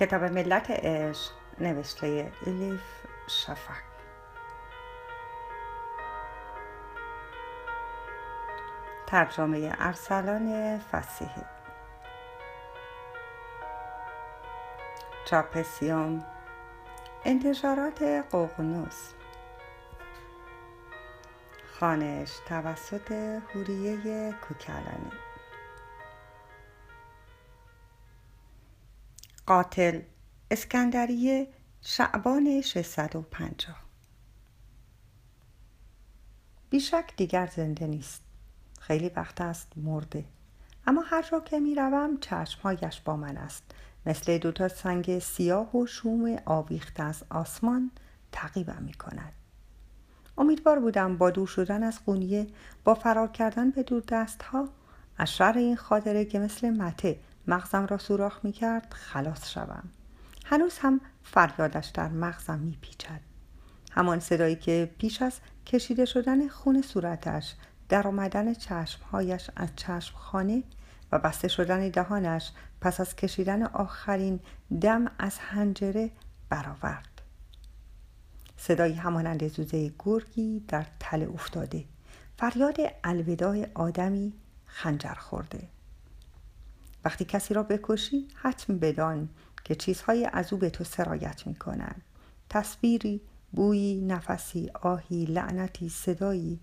کتاب ملت عشق نوشته الیف شفق. ترجمه ارسلان فسیحی. چاپسیوم انتشارات قوقنوس. خانش توسط هوریه کوکلانی. قاتل. اسکندریه شعبان 650 بیشک دیگر زنده نیست. خیلی وقت است مرده. اما هر جا که می روم چشمهایش با من است. مثل دوتا سنگ سیاه و شوم آویخته از آسمان تعقیبم می کند. امیدوار بودم با دور شدن از قونیه با فرار کردن به دور دست ها از شر این خاطره که مثل مته مغزم را سوراخ می کرد خلاص شوم. هنوز هم فریادش در مغزم می پیچد همان صدایی که پیش از کشیده شدن خون صورتش در آمدن چشمهایش از چشمخانه و بسته شدن دهانش پس از کشیدن آخرین دم از هنجره برآورد. صدایی همانند زوزه گرگی در تله افتاده. فریاد الوداع آدمی خنجر خورده. وقتی کسی را بکشی حتم بدان که چیزهای از او به تو سرایت می کنند تصویری بویی نفسی آهی لعنتی صدایی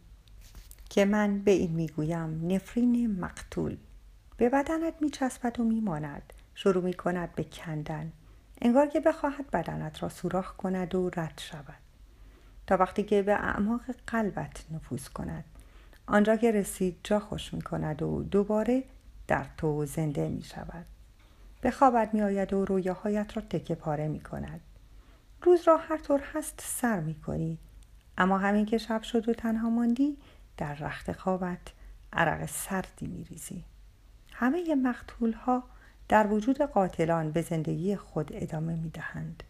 که من به این می‌گویم نفرین مقتول. به بدنت میچسبد و میماند. شروع می کند به کندن. انگار که بخواهد بدنت را سوراخ کند و رد شود. تا وقتی که به اعماق قلبت نفوذ کند. آنجا که رسید جا خوش می کند و دوباره در تو زنده می شود. به خوابت می آید و رویاهایت را تکه پاره می کند. روز را هر طور هست سر می کنی. اما همین که شب شد و تنها ماندی در رخت خوابت عرق سردی می ریزی. همه مقتول ها در وجود قاتلان به زندگی خود ادامه می دهند.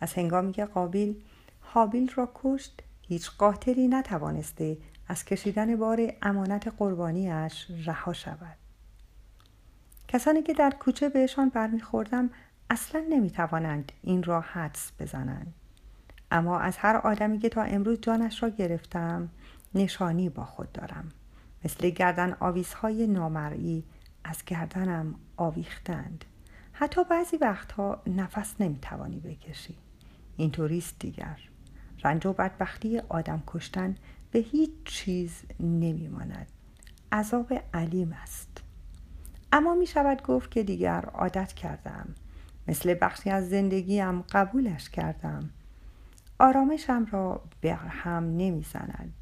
از هنگامی که قابیل حابیل را کشت هیچ قاتلی نتوانسته از کشیدن بار امانت قربانیش رها شود. کسانی که در کوچه بهشان برمیخوردم اصلا نمی‌توانند این را حدس بزنند. اما از هر آدمی که تا امروز جانش را گرفتم نشانی با خود دارم. مثل گردن آویزهای نامرئی از گردنم آویختند. حتی بعضی وقتها نفس نمی‌توانی بکشی. اینطوریست دیگر. رنج و بدبختی آدم کشتن به هیچ چیز نمیماند. عذاب علیم است. اما می شود گفت که دیگر عادت کردم. مثل بخشی از زندگیم قبولش کردم. آرامشم را به هم نمی‌زند.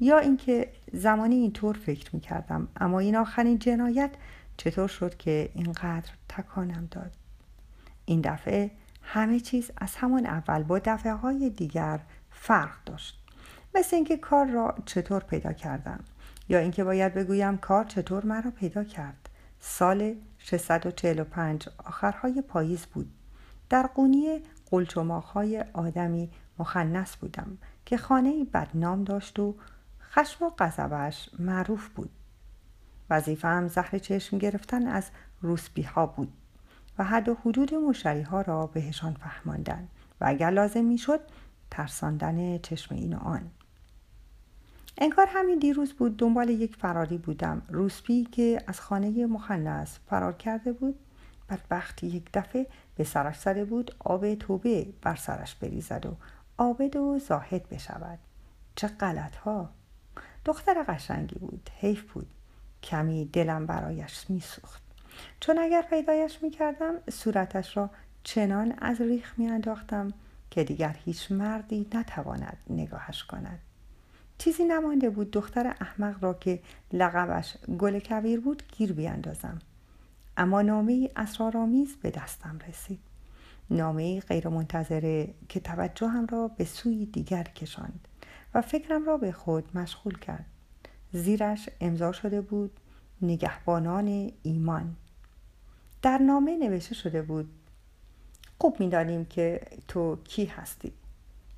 یا اینکه زمانی اینطور فکر می کردم اما این آخرین جنایت چطور شد که اینقدر تکانم داد؟ این دفعه همه چیز از همان اول با دفعه های دیگر فرق داشت. مثل اینکه کار را چطور پیدا کردم یا اینکه باید بگویم کار چطور مرا پیدا کرد. سال 645 آخرهای پاییز بود. در قونی قلچماخهای آدمی مخنس بودم که خانه بدنام داشت و خشم و غضبش معروف بود. وظیفه هم زهر چشم گرفتن از روسبی ها بود و حد و حدود مشتری ها را بهشان فهماندن و اگر لازم می‌شد ترساندن چشم این و آن. انگار همین دیروز بود دنبال یک فراری بودم. روسپی که از خانه مخنس فرار کرده بود بدبخت یک دفعه به سرش زده بود آب توبه بر سرش بریزد و آبد و زاهد بشود. چه غلط ها دختر قشنگی بود حیف بود. کمی دلم برایش میسوخت. چون اگر پیدایش می‌کردم صورتش را چنان از ریخ میانداختم که دیگر هیچ مردی نتواند نگاهش کند. چیزی نمانده بود دختر احمق را که لقبش گل کویر بود گیر بیاندازم. اما نامه اسرارآمیز به دستم رسید. نامه غیر منتظره که را به سوی دیگر کشاند و فکرم را به خود مشغول کرد. زیرش امضا شده بود نگهبانان ایمان. در نامه نوشته شده بود خوب می‌دانیم که تو کی هستی.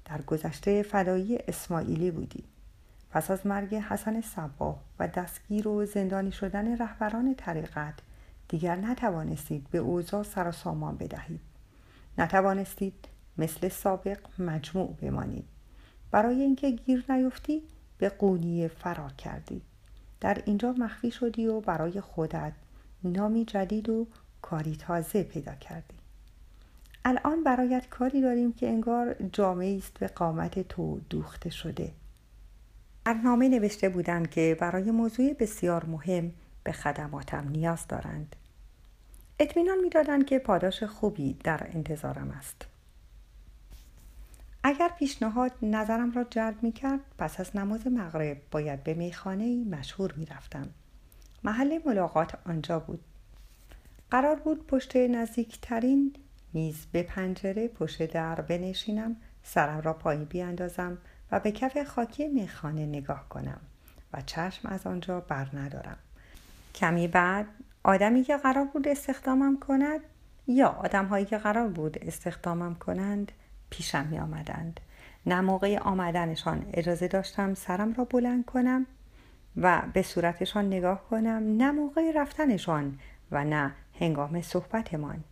در گذشته فدایی اسماعیلی بودی. پس از مرگ حسن صبا و دستگیر و زندانی شدن رهبران طریقت دیگر نتوانستید به اوضاع سر و سامان بدهید. نتوانستید مثل سابق مجموع بمانید. برای اینکه گیر نیفتی به قونیه فرار کردی. در اینجا مخفی شدی و برای خودت نامی جدید و کاری تازه پیدا کردی. الان برایت کاری داریم که انگار جامعه است به قامت تو دوخته شده. در نامه نوشته بودند که برای موضوع بسیار مهم به خدماتم نیاز دارند اطمینان می‌دادند که پاداش خوبی در انتظارم است اگر پیشنهاد نظرم را جلب می کرد پس از نماز مغرب باید به میخانه مشهور می رفتم. محل ملاقات آنجا بود. قرار بود پشت نزدیکترین میز به پنجره پشت در بنشینم سرم را پایین بیاندازم و به کف خاکی میخانه نگاه کنم و چشم از آنجا بر ندارم. کمی بعد آدمی که قرار بود استخدامم کند یا آدم هایی که قرار بود استخدامم کنند پیشم می آمدند. نه موقع آمدنشان اجازه داشتم سرم را بلند کنم و به صورتشان نگاه کنم نه موقع رفتنشان و نه هنگام صحبتمان.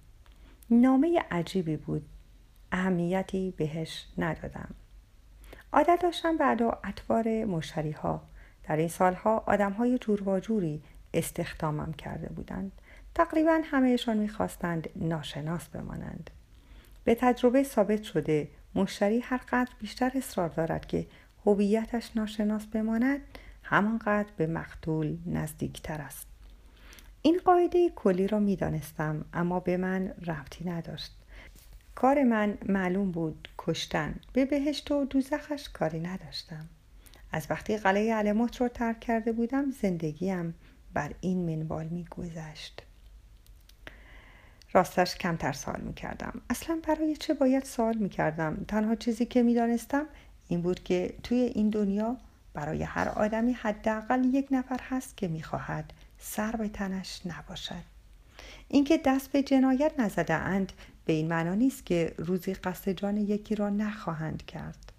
نامه عجیبی بود. اهمیتی بهش ندادم. عادت داشتم بعد و اطوار مشتری ها در این سالها آدم های جور و جوری استخدامم کرده بودند. تقریبا همهشان می‌خواستند ناشناس بمانند. به تجربه ثابت شده مشتری هر قدر بیشتر اصرار دارد که هویتش ناشناس بماند همانقدر به مقتول نزدیکتر است. این قاعده کلی را می‌دانستم اما به من ربطی نداشت. کار من معلوم بود کشتن. به بهشت و دوزخش کاری نداشتم. از وقتی قلعه علمات را ترک کرده بودم زندگیم بر این منوال میگذشت. راستش کمتر سوال می‌کردم. اصلا برای چه باید سوال می‌کردم؟ تنها چیزی که می‌دانستم این بود که توی این دنیا برای هر آدمی حداقل یک نفر هست که می‌خواهد سر به تنش نباشد. اینکه دست به جنایت نزده اند به این معنا نیست که روزی قصد جان یکی را نخواهند کرد.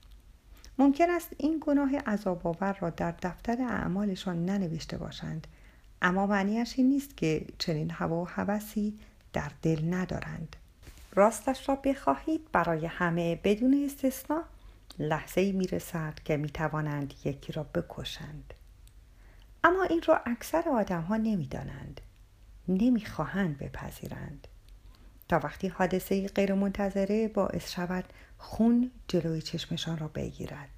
ممکن است این گناه عذاب آور را در دفتر اعمالشان ننوشته باشند اما معنیش این نیست که چنین هوا و هوسی در دل ندارند. راستش را بخواهید برای همه بدون استثنا لحظه می رسد که می توانند یکی را بکشند. اما این را اکثر آدم ها نمی دانند نمی خواهند بپذیرند. تا وقتی حادثه غیر منتظره باعث شود خون جلوی چشمشان را بگیرد.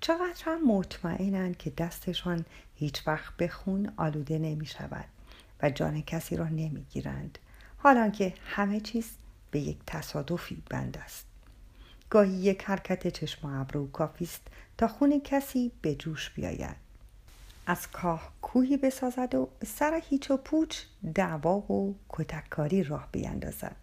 چقدر هم مطمئنند که دستشان هیچ وقت به خون آلوده نمی شود و جان کسی را نمی گیرند. حالان که همه چیز به یک تصادفی بند است. گاهی یک حرکت چشم و ابرو کافی است تا خون کسی به جوش بیاید. از کاه کوهی بسازد و سر هیچ و پوچ دعوا و کتککاری راه بیندازد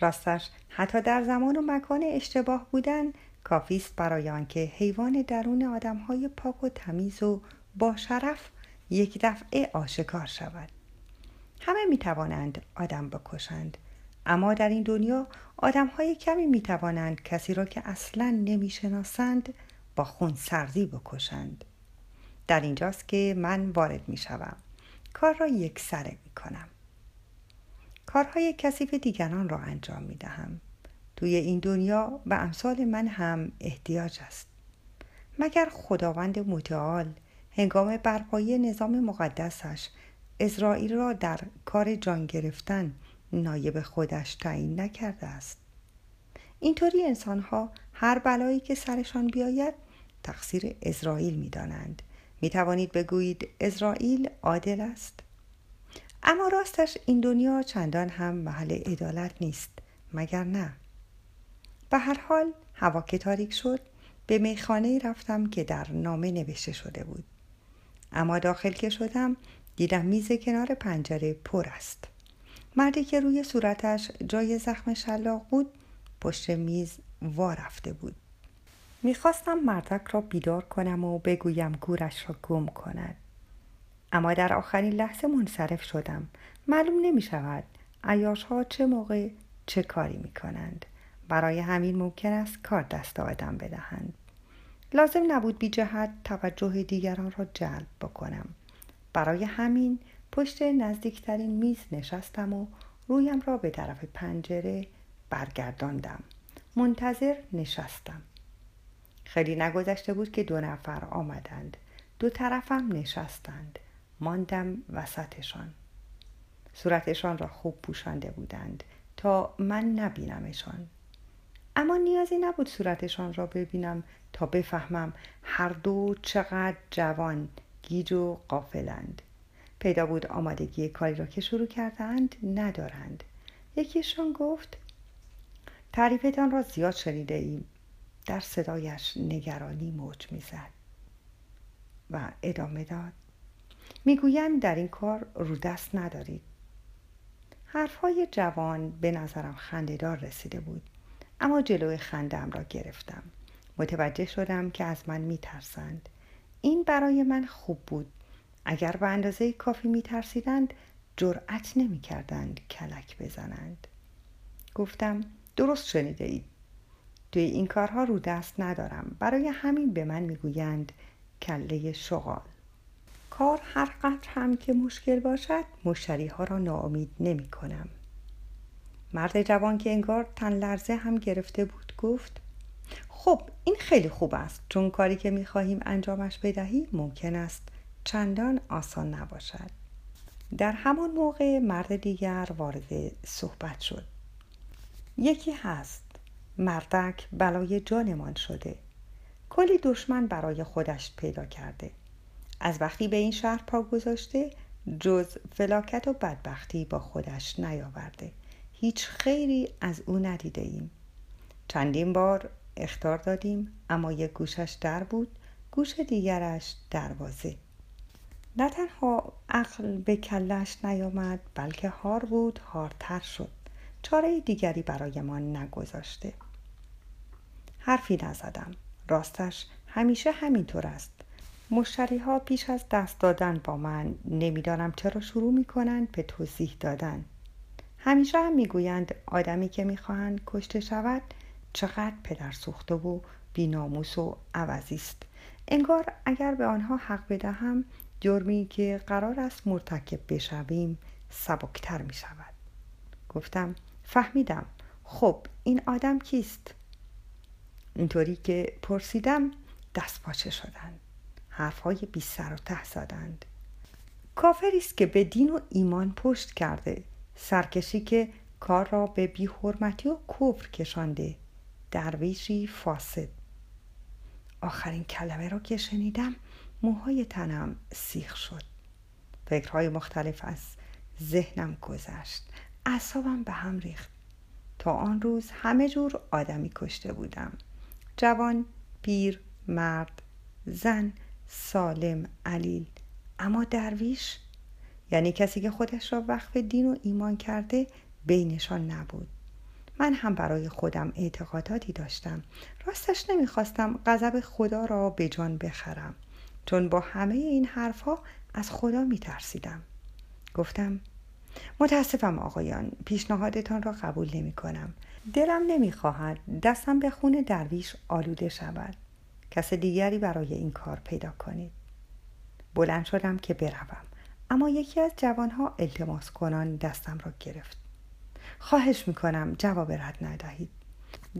راستش حتی در زمان و مکان اشتباه بودن کافی است برای آنکه حیوان درون آدمهای پاک و تمیز و با شرف یک دفعه آشکار شود. همه می توانند آدم بکشند اما در این دنیا آدم های کمی می توانند کسی را که اصلا نمی شناسند با خون سردی بکشند. در اینجاست که من وارد می شوم کار را یک سره می کنم کارهای کثیف دیگران را انجام می دهم توی این دنیا به امثال من هم احتیاج است. مگر خداوند متعال هنگام برپایی نظام مقدسش اسرائیل را در کار جان گرفتن نایب خودش تعیین نکرده است؟ اینطوری انسانها هر بلایی که سرشان بیاید تقصیر اسرائیل می‌دانند. می توانید بگویید اسرائیل عادل است؟ اما راستش این دنیا چندان هم محل عدالت نیست مگر نه؟ به هر حال هوا که تاریک شد به میخانه رفتم که در نامه نوشته شده بود. اما داخل که شدم دیدم میز کنار پنجره پر است. مردی که روی صورتش جای زخم شلاق بود پشت میز وا رفته بود. می‌خواستم مردک را بیدار کنم و بگویم گورش را گم کند. اما در آخرین لحظه منصرف شدم. معلوم نمی شود عیاش ها چه موقع چه کاری می کنند برای همین ممکن است کار دست آدم بدهند. لازم نبود بی جهت توجه دیگران را جلب بکنم. برای همین پشت نزدیکترین میز نشستم و رویم را به طرف پنجره برگرداندم. منتظر نشستم. خیلی نگذشته بود که دو نفر آمدند. دو طرفم نشستند. ماندم وسطشان. صورتشان را خوب پوشانده بودند تا من نبینمشان. اما نیازی نبود صورتشان را ببینم تا بفهمم هر دو چقدر جوان گیج و قافلند پیدا بود آمادگی کاری را که شروع کردند ندارند. یکیشان گفت تعریفتان را زیاد شنیده ایم در صدایش نگرانی موج می‌زد و ادامه داد. می‌گویند در این کار رو دست ندارید. حرفهای جوان به نظرم خندهدار رسیده بود اما جلوی خندم را گرفتم. متوجه شدم که از من میترسند. این برای من خوب بود. اگر به اندازه کافی میترسیدند جرأت نمی‌کردند کلک بزنند. گفتم درست شنیده توی این کارها رو دست ندارم. برای همین به من می‌گویند کله شغال. کار هر قدر هم که مشکل باشد مشتری ها را ناامید نمی کنم مرد جوان که انگار تن لرزه هم گرفته بود گفت خب این خیلی خوب است. چون کاری که می خواهیم انجامش بدهیم ممکن است چندان آسان نباشد. در همان موقع مرد دیگر وارد صحبت شد. یکی هست. مردک بلای جانمان شده. کلی دشمن برای خودش پیدا کرده. از وقتی به این شهر پا گذاشته جز فلاکت و بدبختی با خودش نیاورده. هیچ خیری از او ندیده ایم. چندین بار اختار دادیم اما یک گوشش در بود گوش دیگرش دروازه. نه تنها عقل به کلش نیامد بلکه هار بود هارتر شد. چاره دیگری برایمان نگذاشته. حرفی نزدم. راستش همیشه همینطور است. مشتری ها پیش از دست دادن با من نمی‌دانم چرا شروع می کنند به توضیح دادن. همیشه هم می‌گویند آدمی که می‌خواهند کشته شود چقدر پدر سوخته و بیناموس و عوضی است. انگار اگر به آنها حق بدهم جرمی که قرار است مرتکب بشویم سبکتر می شود گفتم فهمیدم. خب این آدم کیست؟ اینطوری که پرسیدم دست پاچه شدند حرفهای بی سر و ته زدند. کافری است که به دین و ایمان پشت کرده. سرکشی که کار را به بیحرمتی و کفر کشانده. درویشی فاسد. آخرین کلمه را که شنیدم موهای تنم سیخ شد. فکرهای مختلف از ذهنم گذشت. اعصابم به هم ریخت. تا آن روز همه جور آدمی کشته بودم. جوان پیر مرد زن سالم علیل. اما درویش؟ یعنی کسی که خودش را وقف دین و ایمان کرده بینشان نبود. من هم برای خودم اعتقاداتی داشتم. راستش نمی‌خواستم غضب خدا را به جان بخرم. چون با همه این حرفها از خدا میترسیدم. گفتم متاسفم آقایان پیشنهادتان را قبول نمی کنم دلم نمی‌خواهد دستم به خون درویش آلوده شود. کس دیگری برای این کار پیدا کنید. بلند شدم که بروم اما یکی از جوانها التماس کنان دستم را گرفت. خواهش می‌کنم جواب رد ندهید.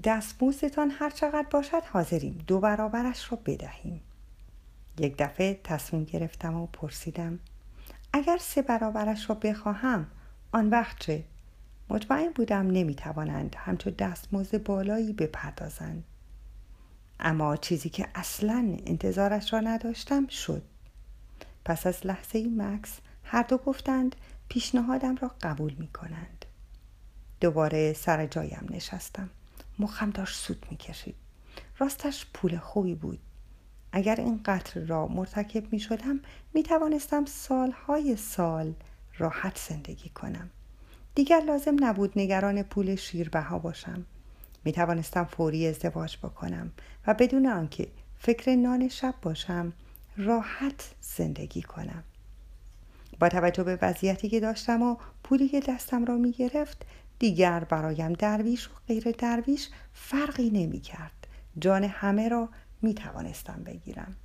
دستموزتان هر چقدر باشد حاضریم دو برابرش را بدهیم. یک دفعه تصمیم گرفتم و پرسیدم اگر سه برابرش را بخواهم آن وقت چه؟ مطمئن بودم نمی‌توانند همچون دستمزد بالایی بپردازند. اما چیزی که اصلا انتظارش را نداشتم شد. پس از لحظه ای مکس هر دو گفتند پیشنهادم را قبول می کنند دوباره سر جایم نشستم. مخم داشت سود می کشید راستش پول خوبی بود. اگر این قتل را مرتکب می شدم می توانستم سالهای سال راحت زندگی کنم. دیگر لازم نبود نگران پول شیربها باشم. می توانستم فوری ازدواج بکنم و بدون آنکه فکر نان شب باشم راحت زندگی کنم. با توجه به وضعیتی که داشتم و پولی که دستم را می گرفت دیگر برایم درویش و غیر درویش فرقی نمی کرد جان همه را می توانستم بگیرم.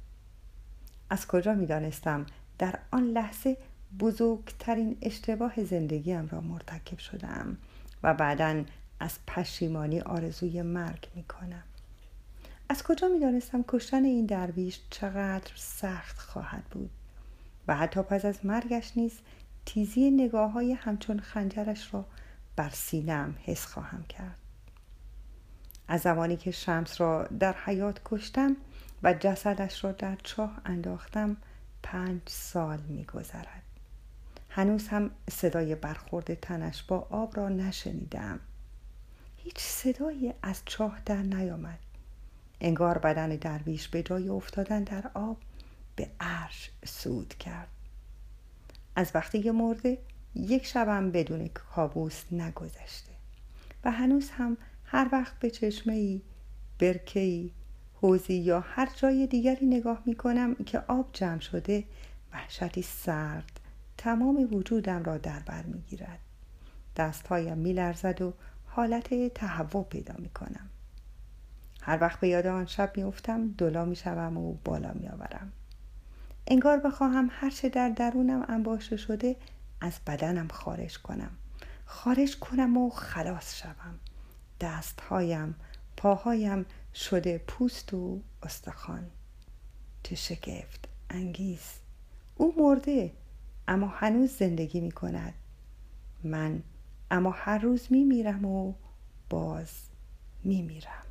از کجا می دانستم در آن لحظه بزرگترین اشتباه زندگیم را مرتکب شدم و بعدا از پشیمانی آرزوی مرگ می کنم از کجا می دانستم کشتن این درویش چقدر سخت خواهد بود و حتی پس از مرگش نیز تیزی نگاه های همچون خنجرش را بر سینم حس خواهم کرد. از زمانی که شمس را در حیات کشتم و جسدش را در چاه انداختم پنج سال می گذرد. هنوز هم صدای برخورد تنش با آب را نشنیدم. هیچ صدایی از چاه در نیامد. انگار بدن درویش به جای افتادن در آب به عرش سود کرد. از وقتی که مرده یک شبم بدون کابوس نگذشته و هنوز هم هر وقت به چشمه ای برکه حوزی یا هر جای دیگری نگاه می کنم که آب جمع شده وحشتی سرد تمام وجودم را در بر می گیرد دستهایم می لرزد و حالت تهوع پیدا می کنم هر وقت به یاد آن شب می افتم دلا می و بالا می آورم انگار بخواهم هرچه در درونم انباشته شده از بدنم خارج کنم. خارج کنم و خلاص شوم. دستهایم پاهایم شده پوست و استخوان. چه شگفت انگیز. او مرده اما هنوز زندگی می کند من اما هر روز می میرم و باز می میرم